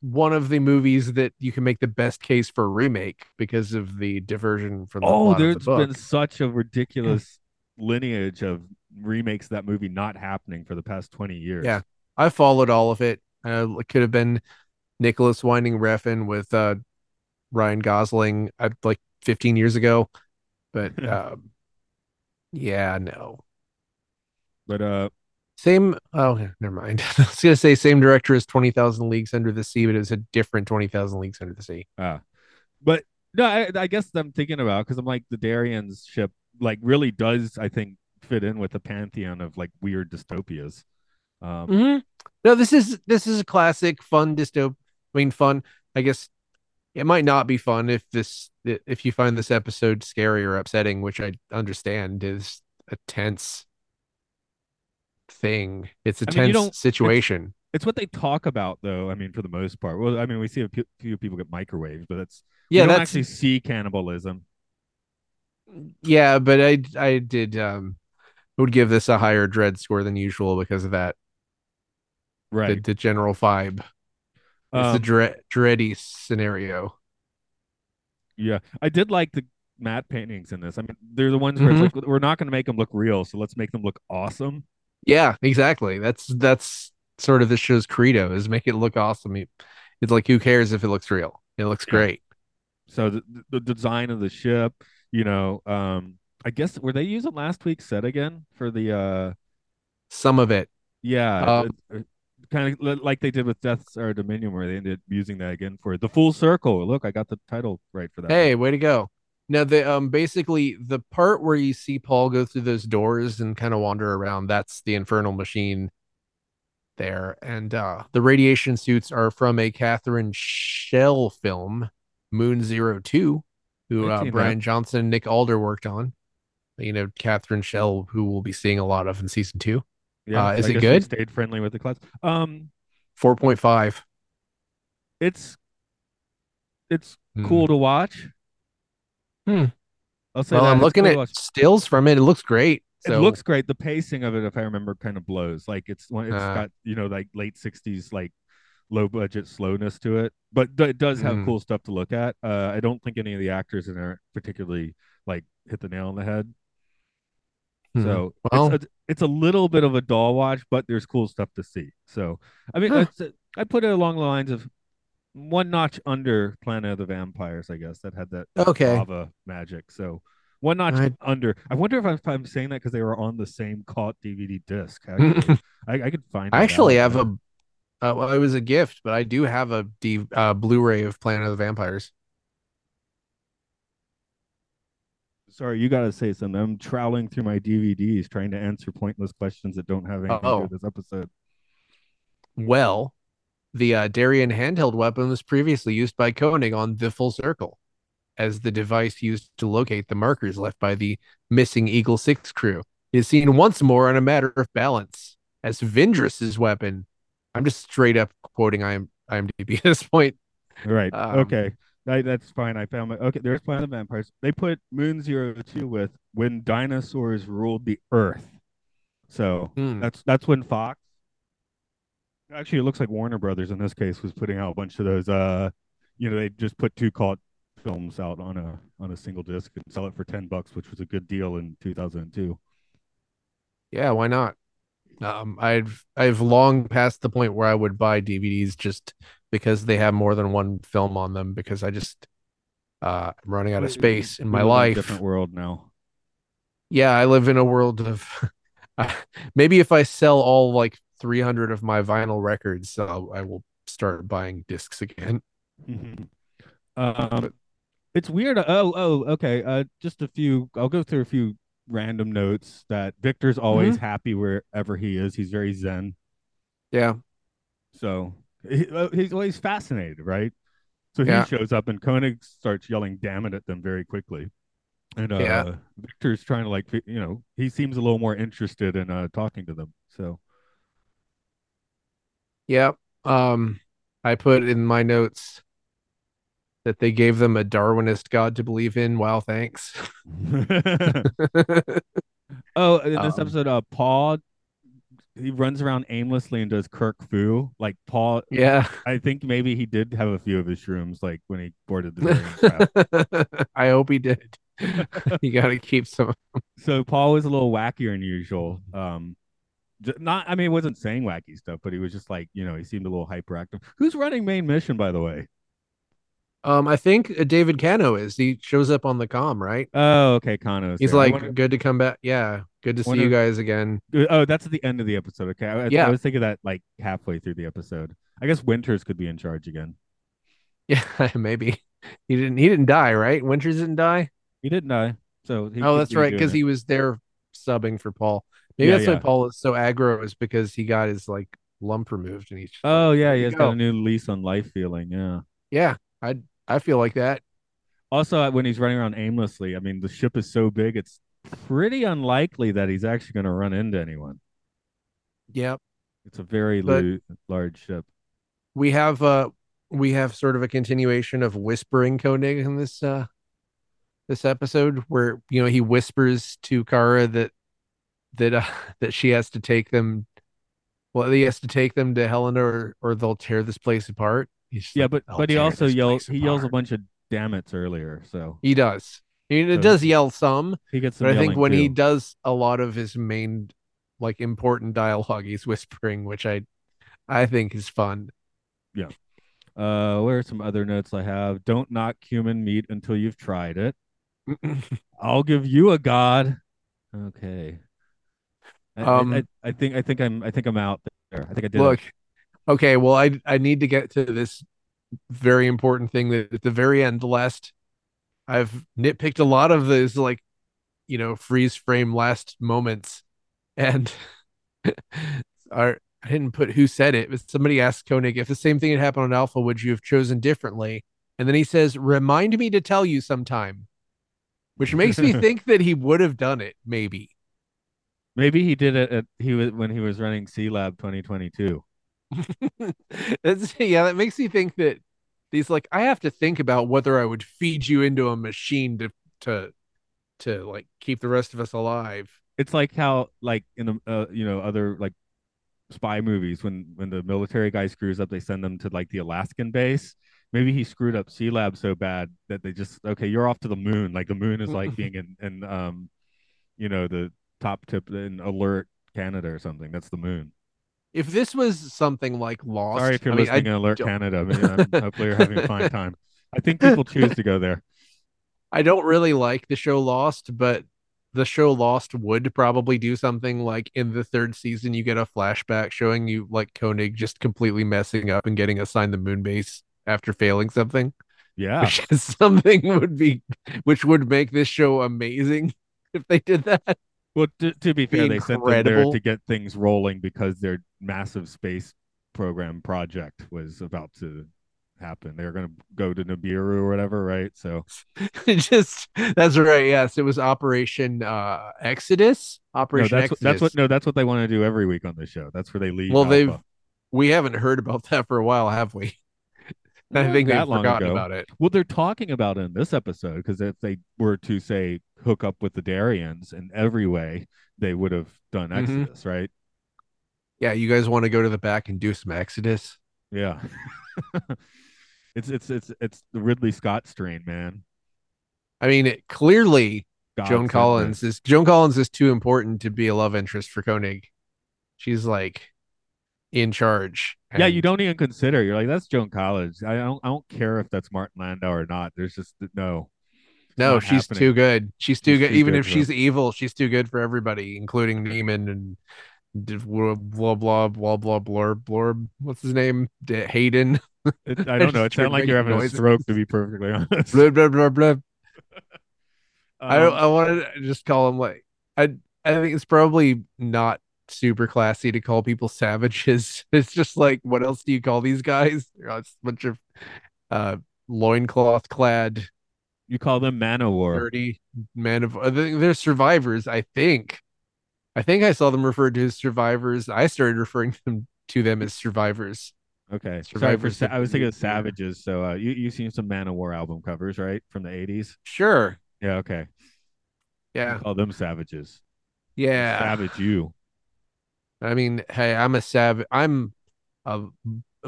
one of the movies that you can make the best case for a remake because of the diversion from the Oh, there's the been such a ridiculous lineage of remakes that movie not happening for the past twenty years. Yeah. I followed all of it. Uh, it could have been Nicolas Winding Refn with uh, Ryan Gosling uh, like 15 years ago, but um, yeah, no. but uh, Same. Oh, never mind. I was gonna say same director as 20,000 Leagues Under the Sea, but it was a different 20,000 Leagues Under the Sea. Ah, but no, I, I guess I'm thinking about because I'm like the Darian's ship, like really does I think fit in with the pantheon of like weird dystopias. Um, hmm No, this is this is a classic fun dystop. I mean, fun. I guess it might not be fun if this if you find this episode scary or upsetting, which I understand is a tense thing. It's a I mean, tense situation. It's what they talk about, though. I mean, for the most part. Well, I mean, we see a few, few people get microwaved, but that's Yeah, we don't that's actually see cannibalism. yeah, but I I did um would give this a higher dread score than usual because of that Right. the general vibe. It's the Um, dread dready scenario. yeah, I did like the matte paintings in this. I mean, they're the ones where Mhm. it's like we're not going to make them look real, so let's make them look awesome. Yeah, exactly. That's that's sort of the show's credo is make it look awesome. It's like who cares if it looks real? It looks great. So the, the design of the ship, you know, um, I guess were they using last week's set again for the uh, Some of it. yeah, Um, kind of like they did with Death's Other Dominion, where they ended up using that again for the full circle. Look, I got the title right for that. Hey, way to go. Now the um basically the part where you see Paul go through those doors and kind of wander around, that's the infernal machine there. And uh the radiation suits are from a Catherine Shell film, Moon Zero Two, who uh, seen that. Brian Johnson, Nick Allder worked on. You know, Catherine Shell, who we'll be seeing a lot of in season two. Yeah, Uh, is it good? Stayed friendly with the class. Um, Four point five. it's it's cool to watch. Hmm. I'll say Well, that. I'm It's looking cool at watch. stills from it. It looks great. So it looks great. The pacing of it, if I remember, kind of blows. Like it's one. It's Uh. got you know like late '60s like low budget slowness to it, but th- it does have Mm. cool stuff to look at. Uh, I don't think any of the actors in there particularly like hit the nail on the head. Hmm. So Well- it's, a, it's a little bit of a dull watch, but there's cool stuff to see. So I mean, Huh. it's, I put it along the lines of one notch under Planet of the Vampires, I guess that had that Okay. lava magic. So one notch I- under. I wonder if I'm, if I'm saying that because they were on the same caught DVD disc. Actually. I, I could find. I actually have but- a. Uh, well, it was a gift, but I do have a D, uh, Blu-ray of Planet of the Vampires. Sorry, you got to say something. I'm troweling through my DVDs trying to answer pointless questions that don't have anything to do with this episode. Well, the uh, Darian handheld weapon was previously used by Koenig on The Full Circle as the device used to locate the markers left by the missing Eagle Six crew. It is seen once more on a matter of balance as Vindrus's weapon. I'm just straight up quoting IM, IMDb at this point. Right. Um, okay. I, that's fine. I found my okay. There's Planet of the Vampires. They put Moon Zero Two with when dinosaurs ruled the Earth. So Hmm. that's that's when Fox. Actually, it looks like Warner Brothers in this case was putting out a bunch of those. Uh, you know, they just put two caught films out on a on a single disc and sell it for ten bucks, which was a good deal in 2002. Yeah, why not? Um, I've I've long passed the point where I would buy DVDs just because they have more than one film on them because I just uh I'm running out of space in my life. different world now. Yeah, I live in a world of maybe if I sell all like 300 of my vinyl records, I'll, I will start buying discs again. Mhm. Um, it's weird. Oh, oh, okay. Uh, just a few. I'll go through a few random notes. That Victor's always happy wherever he is. He's very zen. Yeah. So he, he's always fascinated, right? So he Yeah. shows up, and Koenig starts yelling "damn it" at them very quickly. And uh, Yeah. Victor's trying to like, you know, he seems a little more interested in uh, talking to them. So Yeah. Um I put in my notes that they gave them a Darwinist god to believe in. Wow, thanks. Oh, in this Um, episode, uh, Paul he runs around aimlessly and does Kirk Fu. Like Paul, yeah. I think maybe he did have a few of his shrooms, like when he boarded the I hope he did. you got to keep some. so Paul was a little wackier than usual. Um, not, I mean, he wasn't saying wacky stuff, but he was just like, you know, he seemed a little hyperactive. Who's running main mission, by the way? Um, I think uh, David Kano is. He shows up on the com, right? Oh, okay, Kano's. He's there. Like, wonder- good to come back. Yeah, good to see wonder- you guys again. oh, that's at the end of the episode. Okay, I, Yeah. I was thinking that like halfway through the episode. I guess Winters could be in charge again. Yeah, maybe he didn't. He didn't die, right? Winters didn't die. He didn't die, so he oh, that's right, because he was there subbing for Paul. Maybe Yeah, that's why. Paul is so aggro is because he got his like lump removed and he's. Oh yeah, he has got a new lease on life feeling. Yeah. yeah. I I feel like that. Also, uh, when he's running around aimlessly, I mean, the ship is so big, it's pretty unlikely that he's actually going to run into anyone. Yep. It's a very large ship. we have uh we have sort of a continuation of whispering Koenig in this uh this episode where you know he whispers to Kara that that uh, that she has to take them well he has to take them to Helena or or they'll tear this place apart. Yeah, like, but but he also yells. He yells a bunch of damn it's earlier, so He does. He, So- does yell some, he gets. Some but I think when he does a lot of his main like important dialogue, he's whispering, which I I think is fun. Yeah. Uh, where are some other notes I have? Don't knock human meat until you've tried it. I'll give you a god. Okay. I, Um, I, I think I think I'm I think I'm out there. I think I did. Look, okay, well, I I need to get to this very important thing that at the very end, the last, I've nitpicked a lot of those like, you know, freeze frame last moments, and our I didn't put who said it, but somebody asked Koenig if the same thing had happened on Alpha, would you have chosen differently? And then he says, "Remind me to tell you sometime," which makes me think that he would have done it, maybe. Maybe he did it at he was when he was running C Lab 2022. That's yeah, that makes me think that he's like, I have to think about whether I would feed you into a machine to to to like keep the rest of us alive. It's like how like in the uh, you know other like spy movies when when the military guy screws up, they send them to like the Alaskan base. Maybe he screwed up C Lab so bad that they just okay, you're off to the moon. Like the moon is like being in in um, you know the top tip in Alert Canada or something. That's the moon. If this was something like Lost, Sorry if you're I mean, listening in Alert don't- Canada. I mean, hopefully you're having a fine time. I think people choose to go there. I don't really like the show Lost, but the show Lost would probably do something like in the third season, you get a flashback showing you like Koenig just completely messing up and getting assigned the moon base after failing something, Yeah. which is something would be, which would make this show amazing if they did that. Well, to, to be fair, Be they sent them there to get things rolling because their massive space program project was about to happen. They were going to go to Nibiru or whatever, right? So just that's right. Yes, it was Operation uh Exodus. no, Operation that's what, Exodus. that's what no, that's what they want to do every week on the show. That's where they leave. Well, they've we haven't heard about that for a while, have we? I think they've forgotten ago. about it. Well, they're talking about it in this episode because if they were to say hook up with the Darians in every way, they would have done Mhm. Exodus, right? Yeah, you guys want to go to the back and do some Exodus? Yeah. it's it's it's it's the Ridley Scott strain, man. I mean, it, clearly God Joan Collins this. is Joan Collins is too important to be a love interest for Koenig. She's like in charge. Yeah, you don't even consider. You're like, that's Joan Collins. I don't. I don't care if that's Martin Landau or not. There's just no. No, she's happening. too good. She's too She's good. too Even good if she's evil, she's too good for everybody, including Neman and blah blah blah blah blah blah blorb. What's his name? D- Hayden. It, I don't know. It sounds like you're having noises. a stroke. To be perfectly honest. blah blah blah blah. I Um, I wanted to just call him like I. I think it's probably not super classy to call people savages. It's just like, what else do you call these guys? They're a bunch of uh loincloth clad you call them Manowar. dirty men of uh, they- they're survivors i think i think i saw them referred to as survivors i started referring them to them as survivors Okay. Sorry for. Survivors I was thinking of Savages. So uh, you you seen some Manowar album covers, right, from the '80s? sure Yeah. Okay. yeah Call them Savages. yeah Savage you. I mean hey i'm a savage i'm a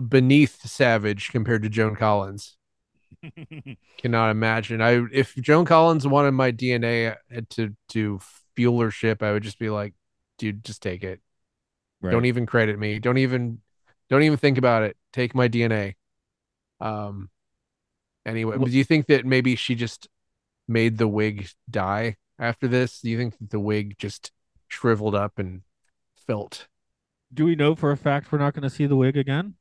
beneath savage compared to joan collins cannot imagine i if joan collins wanted my dna to to fuel her ship i would just be like dude just take it right. Don't even credit me. Don't even don't even think about it. Take my DNA. Um anyway, Well- do you think that maybe she just made the wig die after this? Do you think that the wig just shriveled up and felt Do we know for a fact we're not going to see the wig again?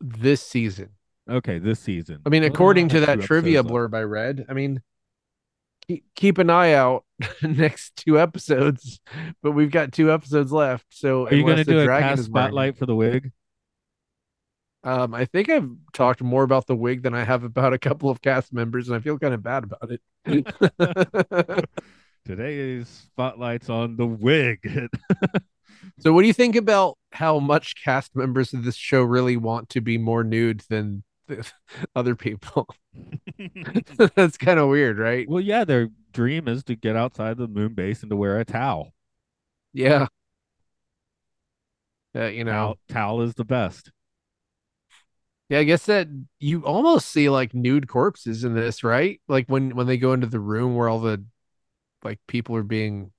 this season? Okay, this season. I mean, Well, according to that trivia blurb I read, I mean, keep, keep an eye out next two episodes, but we've got two episodes left. So Are you going to do a cast mine- spotlight for the wig? Um, I think I've talked more about the wig than I have about a couple of cast members, and I feel kind of bad about it. Today's spotlight's on the wig. so, what do you think about how much cast members of this show really want to be more nude than the other people? That's kind of weird, right? well, yeah, their dream is to get outside the moon base and to wear a towel. Yeah. Uh, you know, Towel, towel is the best. yeah, I guess that you almost see like nude corpses in this, right? Like when when they go into the room where all the like people are being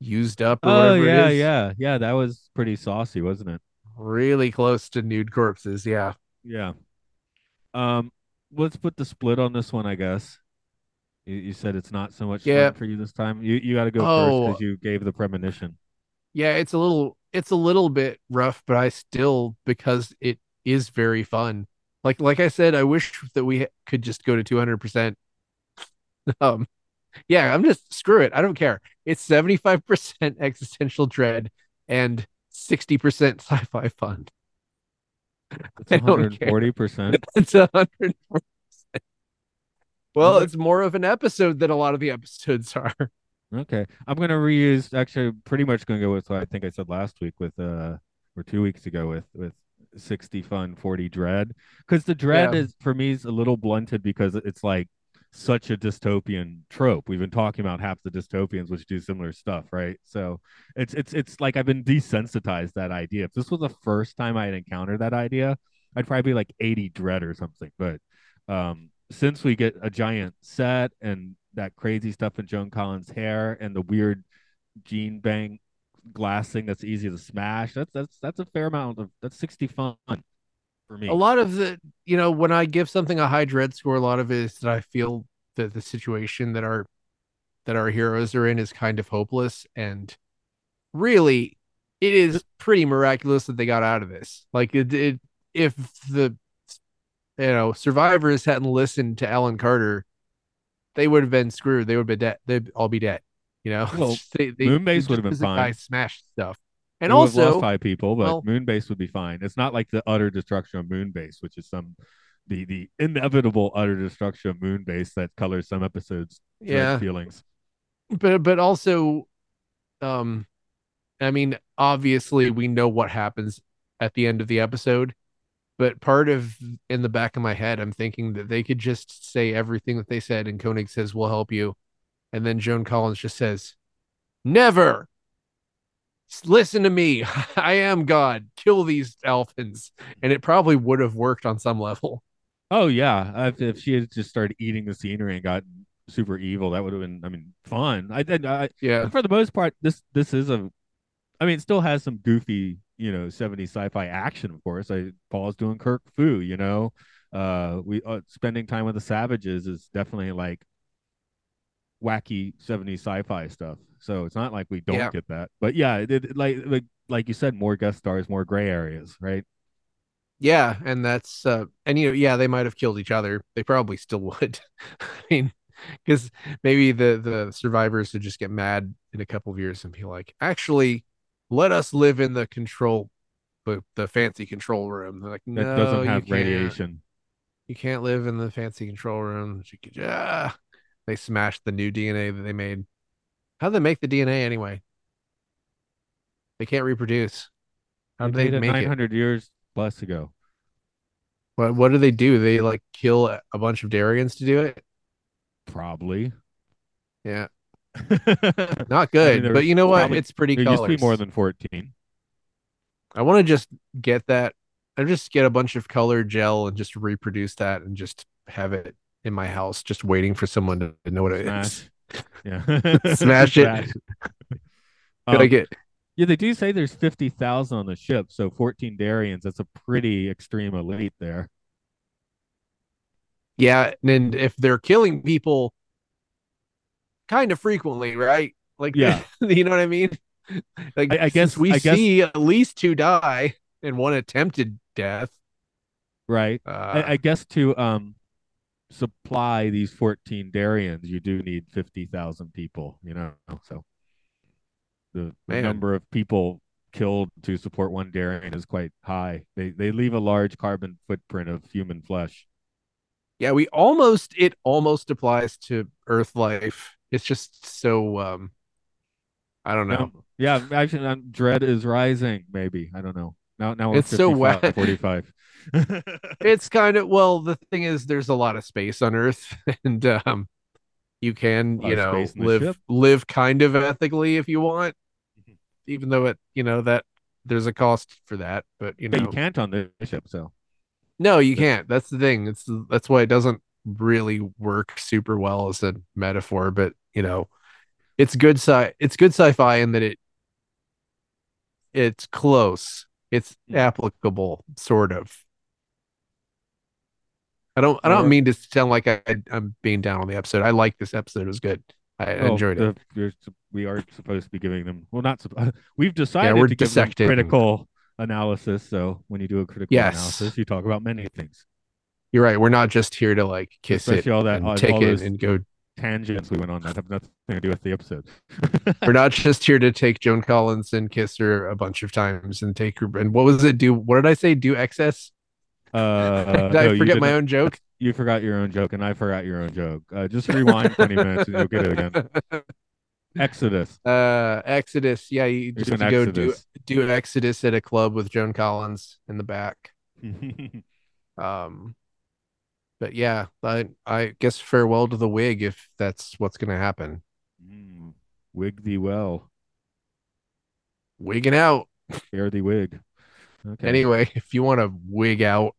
used up or Oh whatever yeah, yeah, yeah. That was pretty saucy, wasn't it? really close to nude corpses. Yeah. Yeah. Um, let's put the split on this one, I guess. You, you said it's not so much Yeah. fun for you this time. You you got to go first Oh. because you gave the premonition. Yeah, it's a little it's a little bit rough, but I still because it is very fun. Like like I said, I wish that we could just go to 200%. um, yeah, I'm just screw it. I don't care. It's 75% existential dread and 60% sci-fi fun. It's I don't 140%. It's a hundred percent. Well, it's more of an episode than a lot of the episodes are. Okay. I'm gonna reuse actually pretty much gonna go with what I think I said last week with uh or two weeks ago with with 60 fun 40 dread because the dread Yeah. is for me is a little blunted because it's like such a dystopian trope. We've been talking about half the dystopians which do similar stuff right? So it's it's it's like i've been desensitized that idea. If this was the first time i had encountered that idea i'd probably be like 80 dread or something. But um since we get a giant set and that crazy stuff in Joan Collins' hair and the weird gene bang glass thing that's easy to smash. That's that's that's a fair amount of that's 60 fun for me. A lot of the, you know, when I give something a high dread score, a lot of it is that I feel that the situation that our that our heroes are in is kind of hopeless and really it is pretty miraculous that they got out of this. Like it, it if the you know survivors hadn't listened to Alan Carter, they would have been screwed. They would have been dead. They'd all be dead. You know, Well, they, they, Moonbase would have been the guy fine. smashed stuff, and We also lost five people, but well- Moonbase would be fine. It's not like the utter destruction of Moonbase, which is some the the inevitable utter destruction of Moonbase that colors some episodes' yeah, feelings. but but also, um, I mean, obviously we know what happens at the end of the episode, but part of in the back of my head, I'm thinking that they could just say everything that they said, and Koenig says, "We'll help you," and then Joan Collins just says, "Never." Listen to me. I am God. Kill these dolphins. And it probably would have worked on some level. Oh yeah, if, if she had just started eating the scenery and got super evil, that would have been, I mean, fun. I did. I, Yeah. for the most part, this this is a. I mean, it still has some goofy, you know, 70s sci-fi action. Of course, I Paul's doing Kirk Fu. You know, uh, we uh, spending time with the savages is definitely like wacky 70s sci-fi stuff. So it's not like we don't Yeah. get that. But yeah, it, it- like like like you said, more guest stars, more gray areas, right? Yeah, and that's uh and you know, yeah, they might have killed each other. They probably still would. I mean, because maybe the the survivors would just get mad in a couple of years and be like, actually, let us live in the control the, the fancy control room. They're like, That no, doesn't you have can't. radiation. You can't live in the fancy control room. You could- ah. They smashed the new DNA that they made. How'd they make the DNA anyway? They can't reproduce. How They they it make it? 900 years plus ago. What what do they do? They like kill a bunch of Darians to do it? Probably. Yeah, not good. there but you know what? probably- it's pretty used to be colors. more than 14. I want to just get that. I just get a bunch of color gel and just reproduce that and just have it in my house, just waiting for someone to know what it is. Yeah. Smash it. Could I Um, get yeah, they do say there's 50,000 on the ship, so 14 Darians. That's a pretty extreme elite there. yeah, and if they're killing people kind of frequently, right? Like Yeah. you know what I mean? Like I- I guess- we I guess- see at least two die and one attempted death. Right. Uh, I, I guess to um supply these 14 Darians, you do need 50,000 people, you know. So the, number of people killed to support one Darian is quite high. They they leave a large carbon footprint of human flesh. yeah, we almost it almost applies to Earth life. It's just so um I don't know. Um, yeah, actually, um, dread is rising. Maybe I don't know. Now, now It's so wet. 45. It's kind of well, the thing is there's a lot of space on Earth and um you can, you know, the live live kind of ethically if you want. Mhm. Even though it, you know, that there's a cost for that, but you Yeah, know, you can't on this ship, so no, you can't. That's the thing. It's that's why it doesn't really work super well as a metaphor, but you know, it's good sci it's good sci-fi in that it it's close. It's applicable, sort of. I don't I don't mean to sound like I, I'm being down on the episode. I like this episode. It was good. I Oh, enjoyed it. the- we are supposed to be giving them. Well, not. We've decided we're to give them critical analysis. So when you do a critical Yes. analysis, you talk about many things, You're right. We're not just here to like kiss especially it all that and all, take all it those and go tangents we went on that have nothing to do with the episode. We're not just here to take Joan Collins and kiss her a bunch of times and take her. And what was it? Do what did I say? Do excess? Uh, did I forget my own joke? You forgot your own joke, and I forgot your own joke. Uh, just rewind 20 minutes and you'll get it again. Exodus. uh, Exodus. Yeah, you just doing have to go do Exodus. do Exodus at a club with Joan Collins in the back. Um, but yeah, I I guess farewell to the wig if that's what's gonna happen. Mm, wig thee well. Wigging out. Fare thee wig. Okay. Anyway, if you want to wig out,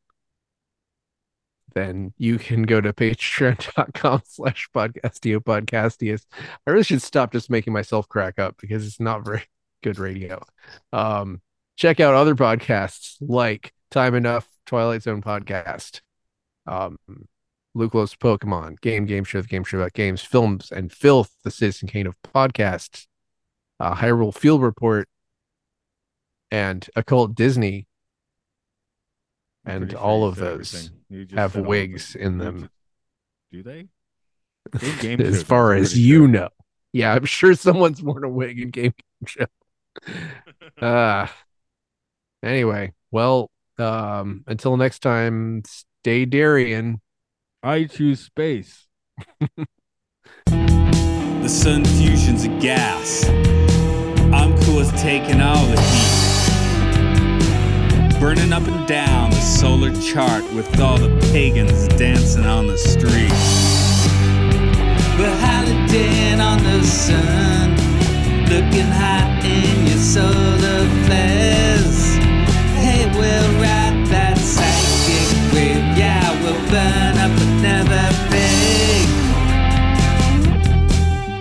then you can go to patreon.com slash podcastio podcastius. I really should stop just making myself crack up because it's not very good radio. Um, check out other podcasts like Time Enough, Twilight Zone podcast, um, Luke Loves Pokemon, Game Game Show, the Game Show about games, films and filth, the Citizen Kane of podcasts, uh, Hyrule Field Report, and Occult Disney and all of those everything. You just have said all of wigs in them. Do they? Game as far as you sure. know. Yeah, I'm sure someone's worn a wig in Game Show. Uh anyway, well, um until next time, stay Darian. I choose space. The sun fusion's a gas. I'm cool with taking all the heat. Burning up and down the solar chart with all the pagans dancing on the street. We're holiday on the sun, looking hot in your solar flares.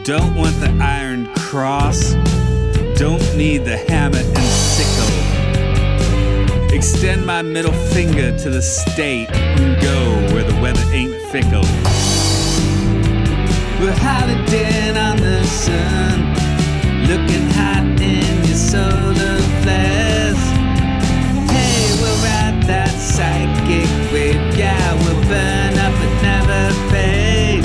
Don't want the iron cross. Don't need the hammer and sickle. Extend my middle finger to the state and go where the weather ain't fickle. We're holiday on the sun, looking hot in your solar flares. Hey, we'll ride that psychic wave. Yeah, we'll burn up and never fade.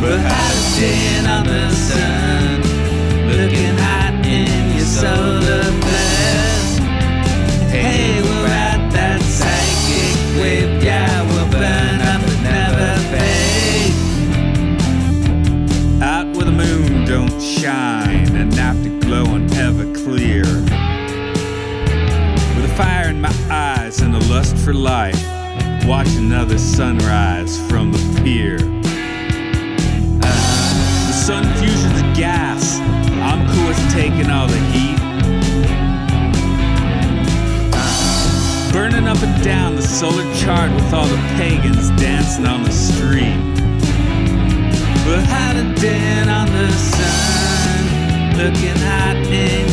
We're hiding on the sun, looking hot in your solar flares. Hey, we'll ride that psychic wave. Yeah, we'll burn up and never fade. Out where the moon don't shine and afterglow on ever clear. With a fire in my eyes and a lust for life, watch another sunrise from the pier. The sun fusion's a gas. I'm cool with taking all the heat. Burning up and down the solar chart with all the pagans dancing on the street. We're hiding on the sun, looking hot in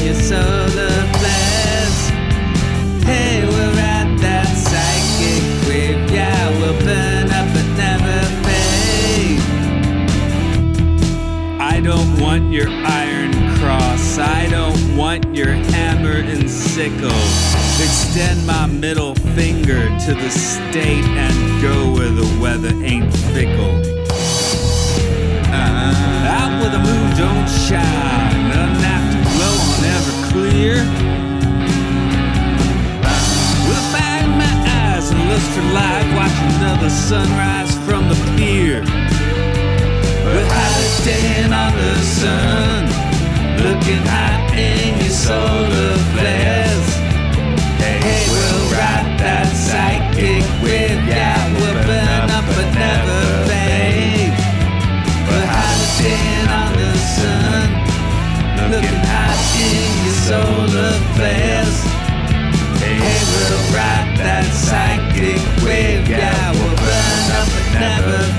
your iron cross. I don't want your hammer and sickle. Extend my middle finger to the state and go where the weather ain't fickle. Uh-huh. Out where the moon don't shine, an afterglow on Everclear. With a fire in my eyes and lust for life, watch another sunrise from the pier. We're hiding on the sun, looking hot in your solar flares. Hey, we'll ride that psychic wave, yeah, we'll burn up but never fade. We're hiding on the sun, looking hot in your solar flares. Hey, we'll ride that psychic wave, yeah, we'll burn up but never.